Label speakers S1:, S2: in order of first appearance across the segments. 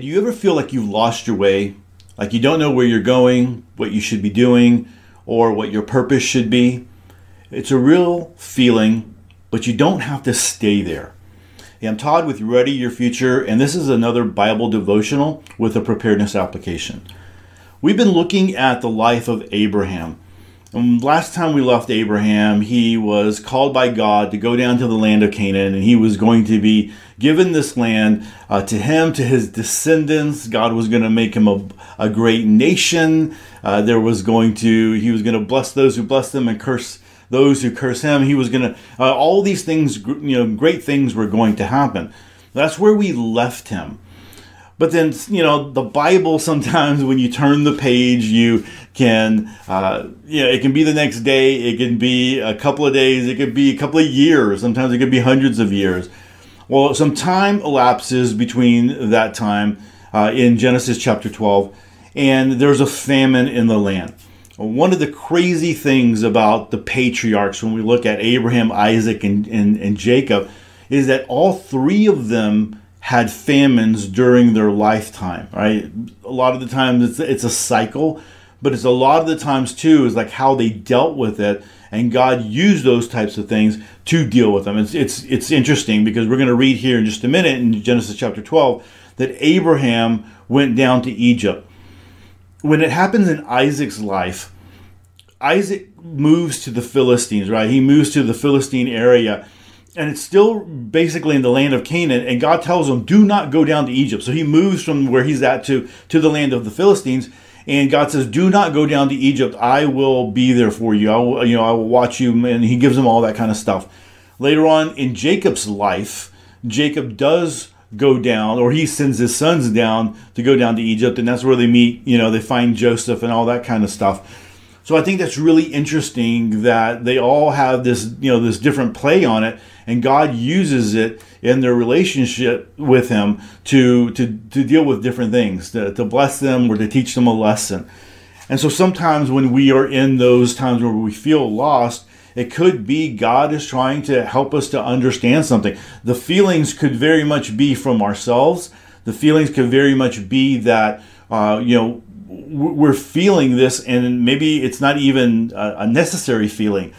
S1: do you ever feel like you've lost your way? Like you don't know where you're going, what you should be doing, or what your purpose should be? It's a real feeling, but you don't have to stay there. Hey, I'm Todd with Ready Your Future, and this is another Bible devotional with a preparedness application. We've been looking at the life of Abraham. And last time we left Abraham, he was called by God to go down to the land of Canaan, and he was going to be given this land uh, to him, to his descendants. God was going to make him a, a great nation. Uh, there was going to, he was going to bless those who bless him and curse those who curse him. He was going to, uh, all these things, you know, great things were going to happen. That's where we left him. But then, you know, the Bible sometimes when you turn the page, you can, uh, you know, it can be the next day, it can be a couple of days, it could be a couple of years, sometimes it could be hundreds of years. Well, some time elapses between that time uh, in Genesis chapter 12, and there's a famine in the land. One of the crazy things about the patriarchs when we look at Abraham, Isaac, and, and, and Jacob is that all three of them had famines during their lifetime, right? A lot of the times it's, it's a cycle, but it's a lot of the times too is like how they dealt with it and God used those types of things to deal with them. It's it's it's interesting because we're going to read here in just a minute in Genesis chapter 12 that Abraham went down to Egypt. When it happens in Isaac's life, Isaac moves to the Philistines, right? He moves to the Philistine area and it's still basically in the land of Canaan. And God tells him, "Do not go down to Egypt." So he moves from where he's at to to the land of the Philistines. And God says, "Do not go down to Egypt. I will be there for you. I will, you know, I will watch you." And He gives him all that kind of stuff. Later on in Jacob's life, Jacob does go down, or he sends his sons down to go down to Egypt, and that's where they meet. You know, they find Joseph and all that kind of stuff. So I think that's really interesting that they all have this, you know, this different play on it, and God uses it in their relationship with Him to to, to deal with different things, to, to bless them or to teach them a lesson. And so sometimes when we are in those times where we feel lost, it could be God is trying to help us to understand something. The feelings could very much be from ourselves. The feelings could very much be that uh, you know we're feeling this, and maybe it's not even a necessary feeling,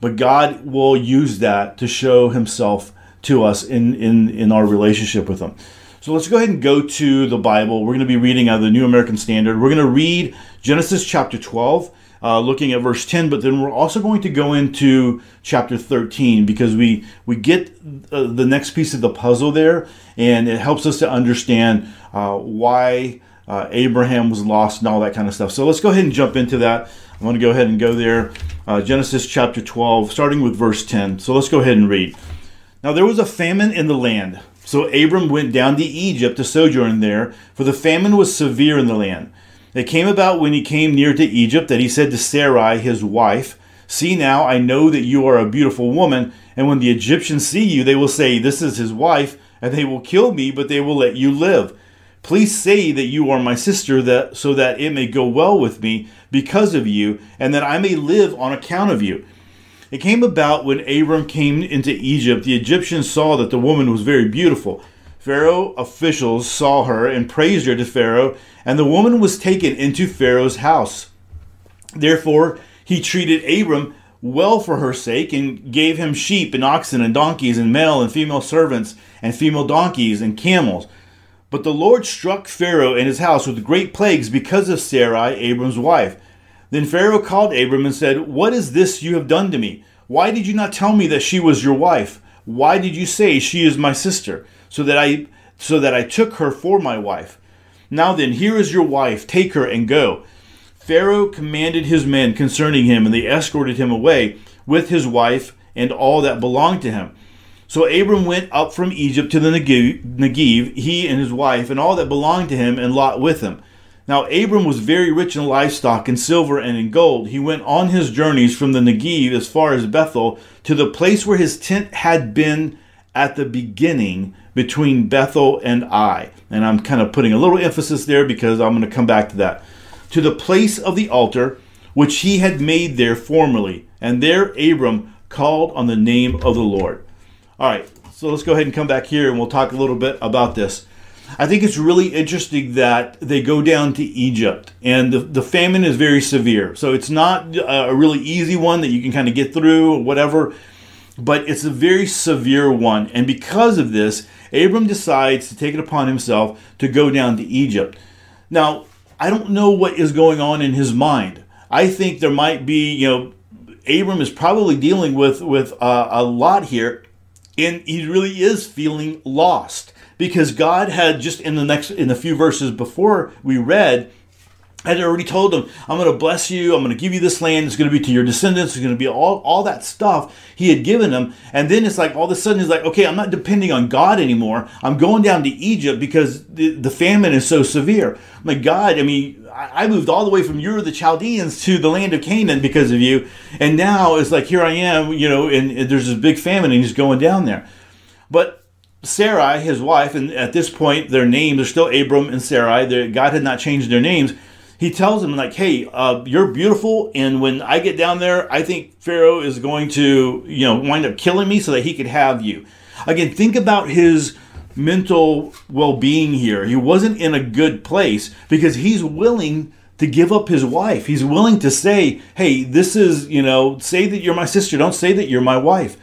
S1: but God will use that to show Himself to us in, in, in our relationship with Him. So let's go ahead and go to the Bible. We're going to be reading out of the New American Standard. We're going to read Genesis chapter 12, uh, looking at verse 10, but then we're also going to go into chapter 13 because we, we get uh, the next piece of the puzzle there, and it helps us to understand uh, why uh, Abraham was lost and all that kind of stuff. So let's go ahead and jump into that. I'm going to go ahead and go there. Uh, Genesis chapter 12, starting with verse 10. So let's go ahead and read. Now there was a famine in the land. So Abram went down to Egypt to sojourn there, for the famine was severe in the land. It came about when he came near to Egypt that he said to Sarai, his wife, See now, I know that you are a beautiful woman, and when the Egyptians see you, they will say, This is his wife, and they will kill me, but they will let you live. Please say that you are my sister, that so that it may go well with me because of you, and that I may live on account of you. It came about when Abram came into Egypt, the Egyptians saw that the woman was very beautiful. Pharaoh officials saw her and praised her to Pharaoh, and the woman was taken into Pharaoh's house. Therefore, he treated Abram well for her sake and gave him sheep and oxen and donkeys and male and female servants and female donkeys and camels. But the Lord struck Pharaoh and his house with great plagues because of Sarai, Abram's wife. Then Pharaoh called Abram and said, What is this you have done to me? Why did you not tell me that she was your wife? Why did you say she is my sister, so that I so that I took her for my wife? Now then, here is your wife, take her and go. Pharaoh commanded his men concerning him, and they escorted him away with his wife and all that belonged to him. So Abram went up from Egypt to the Negev, he and his wife, and all that belonged to him, and Lot with him. Now Abram was very rich in livestock, in silver, and in gold. He went on his journeys from the Negev as far as Bethel, to the place where his tent had been at the beginning between Bethel and Ai. And I'm kind of putting a little emphasis there because I'm going to come back to that. To the place of the altar which he had made there formerly. And there Abram called on the name of the Lord. All right, so let's go ahead and come back here and we'll talk a little bit about this. I think it's really interesting that they go down to Egypt and the, the famine is very severe. So it's not a really easy one that you can kind of get through or whatever, but it's a very severe one. And because of this, Abram decides to take it upon himself to go down to Egypt. Now, I don't know what is going on in his mind. I think there might be, you know, Abram is probably dealing with with uh, a lot here, and he really is feeling lost. Because God had just in the next in the few verses before we read had already told him, I'm going to bless you. I'm going to give you this land. It's going to be to your descendants. It's going to be all, all that stuff he had given him. And then it's like all of a sudden he's like, okay, I'm not depending on God anymore. I'm going down to Egypt because the, the famine is so severe. My God, I mean, I moved all the way from Ur the Chaldeans to the land of Canaan because of you. And now it's like, here I am, you know, and, and there's this big famine and he's going down there. But Sarai, his wife, and at this point their names are still Abram and Sarai. God had not changed their names. He tells him like, "Hey, uh, you're beautiful, and when I get down there, I think Pharaoh is going to, you know, wind up killing me so that he could have you." Again, think about his mental well-being here. He wasn't in a good place because he's willing to give up his wife. He's willing to say, "Hey, this is, you know, say that you're my sister. Don't say that you're my wife."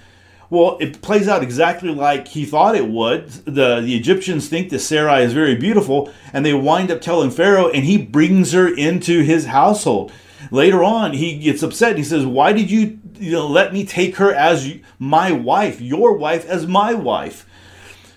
S1: Well, it plays out exactly like he thought it would. The, the Egyptians think that Sarai is very beautiful, and they wind up telling Pharaoh, and he brings her into his household. Later on, he gets upset. He says, Why did you, you know, let me take her as my wife, your wife as my wife?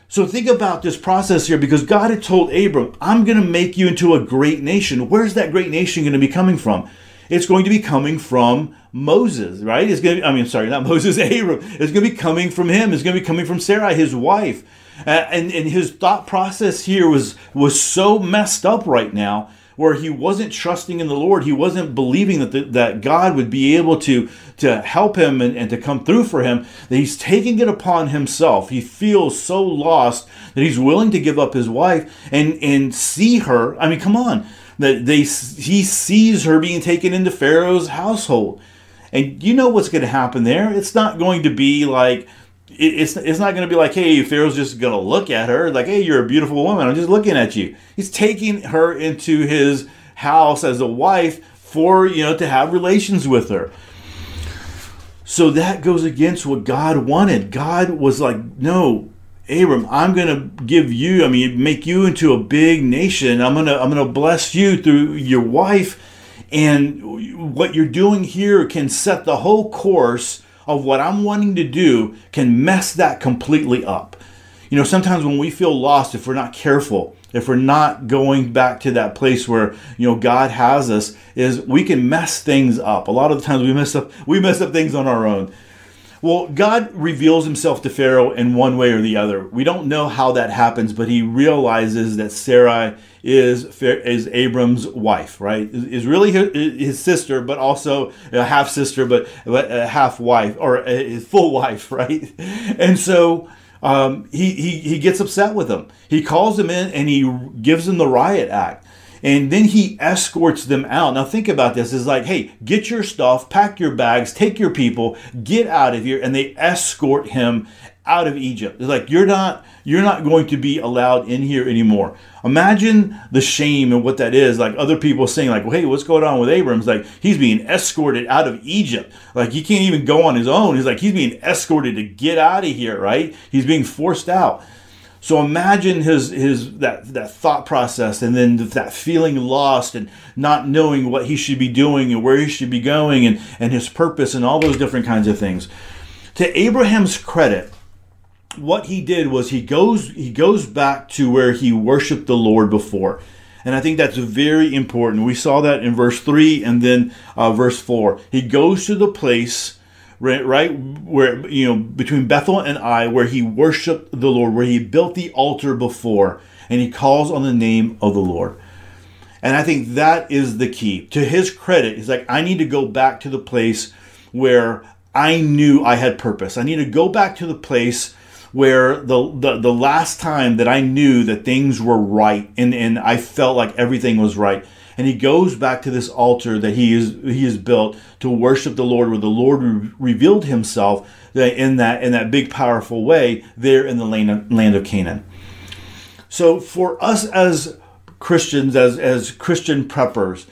S1: So think about this process here because God had told Abram, I'm going to make you into a great nation. Where's that great nation going to be coming from? It's going to be coming from Moses, right? It's going to be, I mean, sorry, not Moses, Abram. It's going to be coming from him. It's going to be coming from Sarai, his wife. Uh, and, and his thought process here was, was so messed up right now where he wasn't trusting in the Lord. He wasn't believing that, the, that God would be able to, to help him and, and to come through for him, that he's taking it upon himself. He feels so lost that he's willing to give up his wife and, and see her. I mean, come on. That they he sees her being taken into Pharaoh's household. And you know what's going to happen there. It's not going to be like, it's, it's not going to be like, hey, Pharaoh's just going to look at her like, hey, you're a beautiful woman. I'm just looking at you. He's taking her into his house as a wife for, you know, to have relations with her. So that goes against what God wanted. God was like, no, Abram, I'm going to give you, I mean, make you into a big nation. I'm going to I'm going to bless you through your wife and what you're doing here can set the whole course of what I'm wanting to do, can mess that completely up. You know, sometimes when we feel lost, if we're not careful, if we're not going back to that place where you know God has us, is we can mess things up. A lot of the times we mess up we mess up things on our own. Well, God reveals himself to Pharaoh in one way or the other. We don't know how that happens, but he realizes that Sarai is is Abram's wife, right? Is really his sister, but also a half sister, but a half wife or a full wife, right? And so um, he, he he gets upset with him. He calls him in and he gives him the riot act and then he escorts them out. Now think about this: is like, hey, get your stuff, pack your bags, take your people, get out of here, and they escort him out of Egypt. It's like you're not you're not going to be allowed in here anymore. Imagine the shame and what that is. Like other people saying, like, well, hey, what's going on with Abrams? Like he's being escorted out of Egypt. Like he can't even go on his own. He's like he's being escorted to get out of here, right? He's being forced out. So imagine his his that that thought process, and then that feeling lost and not knowing what he should be doing and where he should be going, and and his purpose and all those different kinds of things. To Abraham's credit, what he did was he goes he goes back to where he worshipped the Lord before. And I think that's very important. We saw that in verse 3 and then uh, verse 4. He goes to the place right, right where you know between Bethel and Ai, where he worshipped the Lord, where he built the altar before, and he calls on the name of the Lord. And I think that is the key. To his credit, he's like, I need to go back to the place where I knew I had purpose. I need to go back to the place where the, the, the last time that I knew that things were right and, and I felt like everything was right and he goes back to this altar that he is he has built to worship the Lord, where the Lord re- revealed Himself in that in that big powerful way there in the land of, land of Canaan. So for us as Christians, as, as Christian preppers,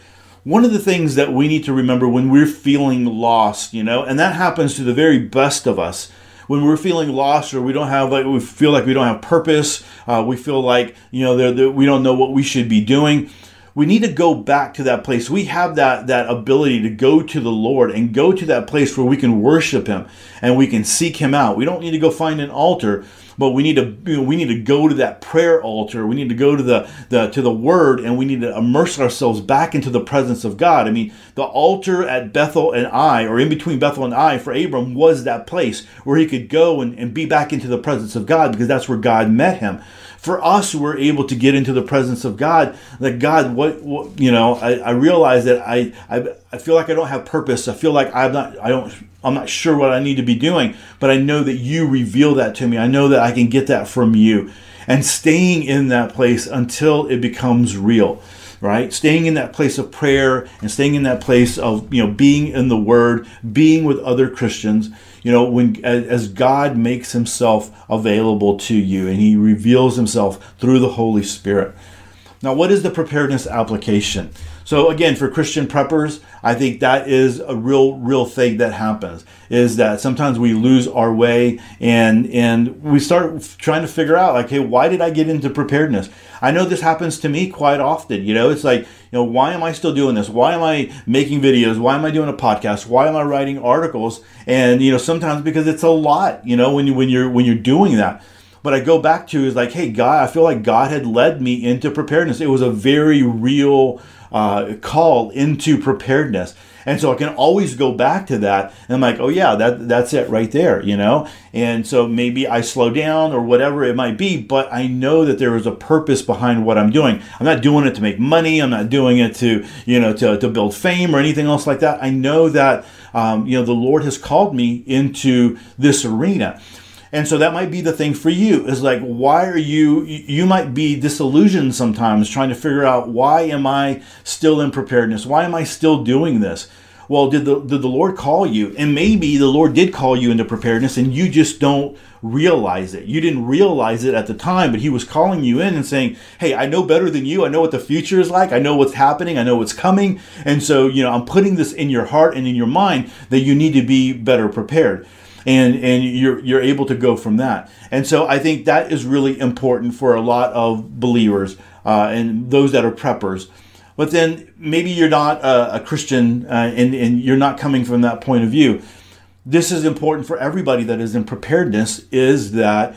S1: one of the things that we need to remember when we're feeling lost, you know, and that happens to the very best of us, when we're feeling lost or we don't have like we feel like we don't have purpose, uh, we feel like you know they're, they're, we don't know what we should be doing. We need to go back to that place. We have that that ability to go to the Lord and go to that place where we can worship Him and we can seek Him out. We don't need to go find an altar but we need to you know, we need to go to that prayer altar. We need to go to the, the to the Word, and we need to immerse ourselves back into the presence of God. I mean, the altar at Bethel and Ai, or in between Bethel and Ai, for Abram was that place where he could go and, and be back into the presence of God because that's where God met him for us we're able to get into the presence of god that god what, what you know I, I, realize that I, I i feel like i don't have purpose. I feel like i'm not i don't i'm not sure what i need to be doing but i know that you reveal that to me. I know that i can get that from you. And staying in that place until it becomes real right? Staying in that place of prayer and staying in that place of you know being in the word being with other christians you know when as god makes himself available to you and he reveals himself through the holy spirit. Now what is the preparedness application so again for christian preppers i think that is a real real thing that happens is that sometimes we lose our way and and we start trying to figure out like hey why did i get into preparedness? I know this happens to me quite often you know? It's like you know why am i still doing this? Why am i making videos? Why am i doing a podcast? Why am i writing articles? And you know sometimes because it's a lot you know when you when you're when you're doing that. But I go back to is like, hey, God, I feel like God had led me into preparedness. It was a very real uh, call into preparedness. And so I can always go back to that and I'm like, oh yeah, that that's it right there, you know? And so maybe I slow down or whatever it might be, but I know that there is a purpose behind what I'm doing. I'm not doing it to make money. I'm not doing it to, you know, to, to build fame or anything else like that. I know that, um, you know, the Lord has called me into this arena. And so that might be the thing for you is like, why are you, you might be disillusioned sometimes trying to figure out why am I still in preparedness? Why am I still doing this? Well, did the, did the Lord call you? And maybe the Lord did call you into preparedness and you just don't realize it. You didn't realize it at the time, but He was calling you in and saying, Hey, I know better than you. I know what the future is like. I know what's happening. I know what's coming. And so, you know, I'm putting this in your heart and in your mind that you need to be better prepared and and you're you're able to go from that. And so I think that is really important for a lot of believers uh, and those that are preppers. But then maybe you're not a, a Christian uh, and and you're not coming from that point of view. This is important for everybody that is in preparedness. Is that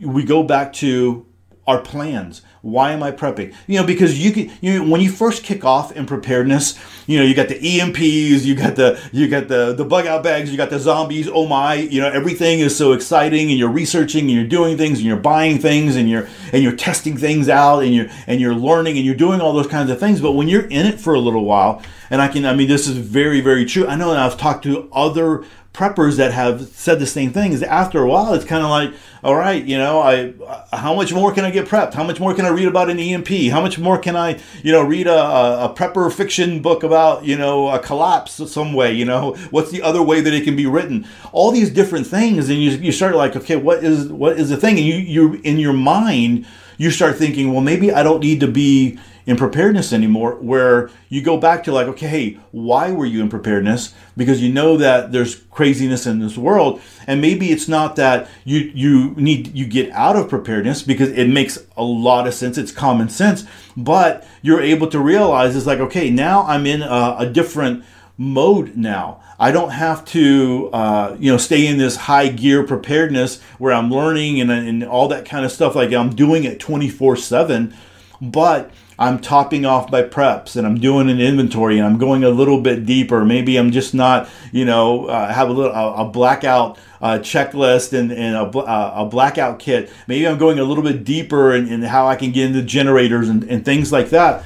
S1: we go back to our plans. Why am I prepping? You know, because you can you when you first kick off in preparedness, you know, you got the EMPs, you got the you got the the bug out bags, you got the zombies. Oh my, you know, everything is so exciting, and you're researching, and you're doing things, and you're buying things, and you're and you're testing things out, and you're and you're learning, and you're doing all those kinds of things. But when you're in it for a little while, and I can, I mean, this is very very true. I know that I've talked to other preppers that have said the same thing is after a while it's kind of like all right you know i how much more can i get prepped? How much more can i read about an emp how much more can i you know read a, a prepper fiction book about you know a collapse some way you know? What's the other way that it can be written? All these different things and you, you start like okay what is what is the thing? And you you in your mind you start thinking well maybe i don't need to be in preparedness anymore where you go back to like okay hey why were you in preparedness because you know that there's craziness in this world and maybe it's not that you you need you get out of preparedness because it makes a lot of sense it's common sense but you're able to realize it's like okay now i'm in a, a different mode now I don't have to, uh, you know, stay in this high gear preparedness where I'm learning and, and all that kind of stuff. Like I'm doing it 24 seven, but I'm topping off my preps and I'm doing an inventory and I'm going a little bit deeper. Maybe I'm just not, you know, uh, have a little a, a blackout uh, checklist and, and a, a, blackout kit. Maybe I'm going a little bit deeper in, in how I can get into generators and, and things like that.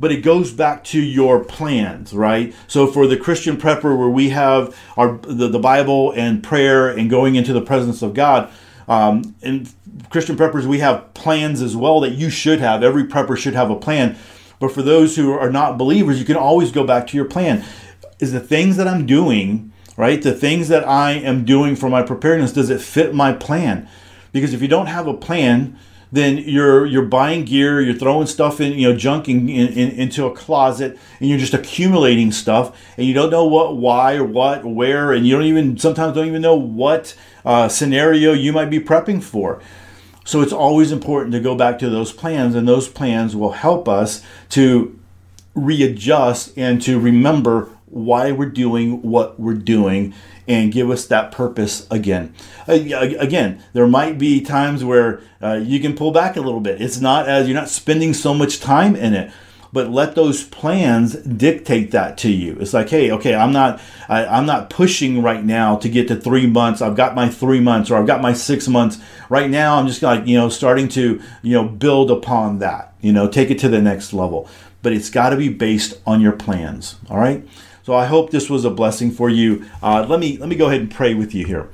S1: But it goes back to your plans, right? So for the Christian prepper, where we have our the, the Bible and prayer and going into the presence of God, um, and Christian preppers, we have plans as well that you should have. Every prepper should have a plan. But for those who are not believers, you can always go back to your plan. Is the things that I'm doing, right? The things that I am doing for my preparedness, does it fit my plan? Because if you don't have a plan, then you're you're buying gear, you're throwing stuff in, you know, junk in, in, into a closet, and you're just accumulating stuff, and you don't know what, why, or what, where, and you don't even sometimes don't even know what uh, scenario you might be prepping for. So it's always important to go back to those plans, and those plans will help us to readjust and to remember why we're doing what we're doing and give us that purpose again. Uh, again, there might be times where uh, you can pull back a little bit. It's not as you're not spending so much time in it but let those plans dictate that to you. It's like, hey, okay, I'm not, I, I'm not pushing right now to get to three months. I've got my three months or I've got my six months. Right now, I'm just like, you know, starting to, you know, build upon that. You know, take it to the next level. But it's got to be based on your plans. All right. So I hope this was a blessing for you. Uh, let me let me go ahead and pray with you here.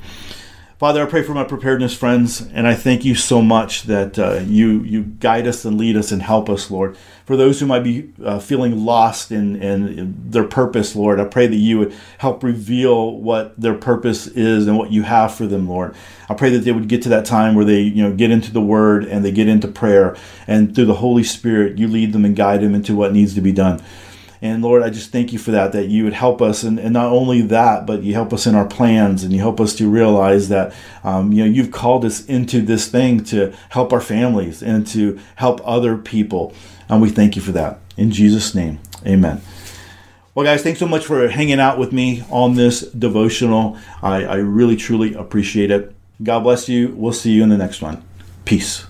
S1: Father, I pray for my preparedness friends, and I thank you so much that uh, you you guide us and lead us and help us, Lord. For those who might be uh, feeling lost in, in, their purpose, Lord, I pray that you would help reveal what their purpose is and what you have for them, Lord. I pray that they would get to that time where they you know get into the Word and they get into prayer, and through the Holy Spirit, you lead them and guide them into what needs to be done. And Lord, I just thank you for that, that you would help us. And, and not only that, but you help us in our plans and you help us to realize that, um, you know, you've called us into this thing to help our families and to help other people. And we thank you for that. In Jesus' name, amen. Well, guys, thanks so much for hanging out with me on this devotional. I, I really, truly appreciate it. God bless you. We'll see you in the next one. Peace.